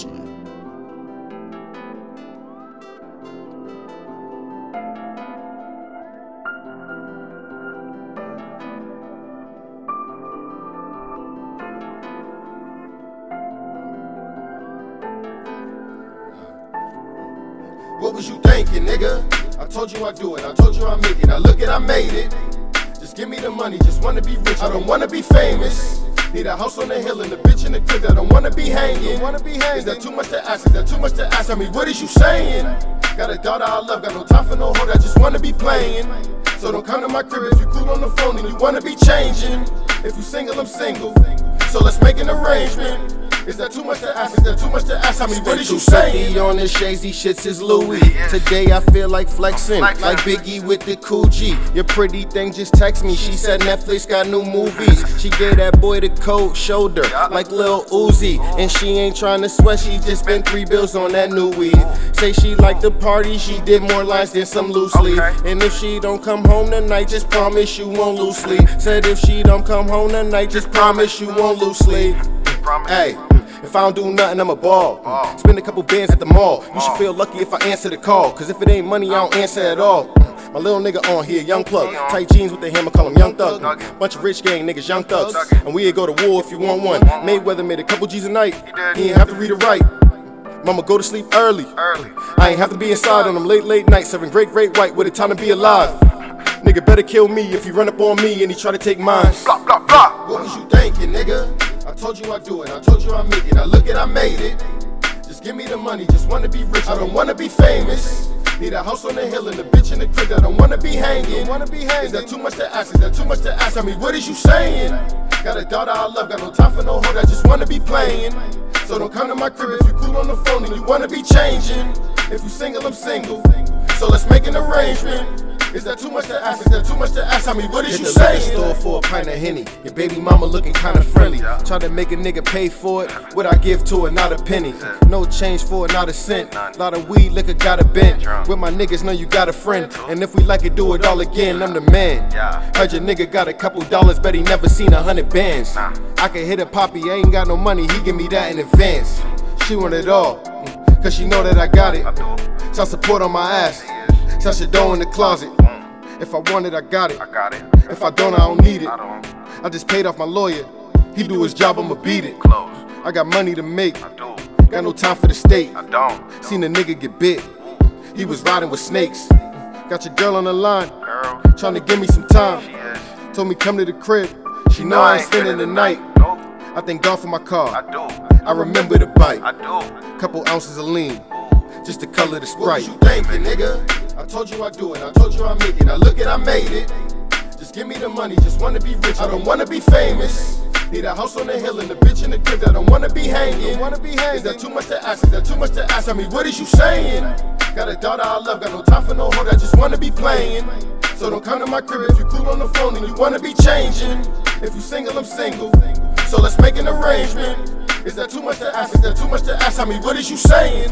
What was you thinking, nigga? I told you I do it, I told you I make it. Now look at I made it. Just give me the money, just wanna be rich. I don't wanna be famous. Need a house on the hill and a bitch in the crib. I don't wanna be hanging. Wanna be hanging. Is that too much to ask? Is that too much to ask? I mean, what is you saying? Got a daughter I love, got no time for no hoe. I just wanna be playing. So don't come to my crib if you cool on the phone and you wanna be changing. If you single, I'm single. So let's make an arrangement. Is that too much to ask? Is that too much to ask? I mean, what is you saying? on the shades, these shits is Louis. Today I feel like flexing, like Biggie with the Coogi. Your pretty thing just text me. She said Netflix got new movies. She gave that boy the cold shoulder, like Lil Uzi. And she ain't trying to sweat, she just spent three bills on that new weed. Say she like the party, she did more lines than some loose leaf. And if she don't come home tonight, just promise you won't lose sleep. Said if she don't come home tonight, just promise you won't lose sleep. Hey. If I don't do nothing, I'm a ball. Spend a couple bands at the mall. You should feel lucky if I answer the call. Cause if it ain't money, I don't answer at all. Mm. My little nigga on here, young plug. Tight jeans with the hammer, call him Young Thug. Bunch of rich gang niggas, young thugs. And we'd go to war if you want one. Mayweather made a couple G's a night. He ain't have to read or write. Mama go to sleep early. I ain't have to be inside on them late, late nights, serving great, great white with a time to be alive. Nigga better kill me if he run up on me and he try to take mine. Blah, blah, blah. What was you thinking, nigga? I told you I do it, I told you I make it. Now look it, I made it. Just give me the money, just wanna be rich. I don't wanna be famous. Need a house on the hill and a bitch in the crib. I don't wanna be hanging. Wanna be hanging. Is that too much to ask? Is that too much to ask? I mean, what is you saying? Got a daughter I love, got no time for no hoe. I just wanna be playing. So don't come to my crib if you cool on the phone and you wanna be changing. If you single, I'm single. So let's make an arrangement. Is that too much to ask? Is that too much to ask? I mean, what is Hit you the saying? store for a pint of Henny. Your baby mama looking kinda friendly. Try to make a nigga pay for it. What I give to her, not a penny. No change for it, not a cent. Lot of weed, liquor got a bent. With my niggas, know you got a friend. And if we like it, do it all again. I'm the man. Heard your nigga got a couple dollars, bet he never seen a hundred bands. I can hit a poppy, I ain't got no money, he give me that in advance. She want it all, mm, cause she know that I got it. Child support on my ass. Touch the door in the closet. If I want it, I got it. I got it. If I don't, I don't need it. I don't. I just paid off my lawyer. He do his job, I'ma beat it. Close. I got money to make. I do. Got no time for the state. I don't. Seen a nigga get bit. He was riding with snakes. Got your girl on the line, Girl, trying to give me some time. she is. Told me come to the crib. She know I ain't spending the night. Nope. I thank God for my car. I do. I remember the bite. I do. Couple ounces of lean, just the color of the What was sprite. you thinking, nigga? I told you I do it, I told you I make it. Now look it, I made it. Just give me the money, just wanna be rich. I don't wanna be famous. Need a house on the hill and a bitch in the crib. I don't wanna be hanging. Wanna be hanging. Is that too much to ask? Is that too much to ask? I mean, what is you saying? Got a daughter I love, got no time for no hoe. I just wanna be playing. So don't come to my crib if you cool on the phone and you wanna be changing. If you single, I'm single. So let's make an arrangement. Is that too much to ask? Is that too much to ask? I mean, what is you saying?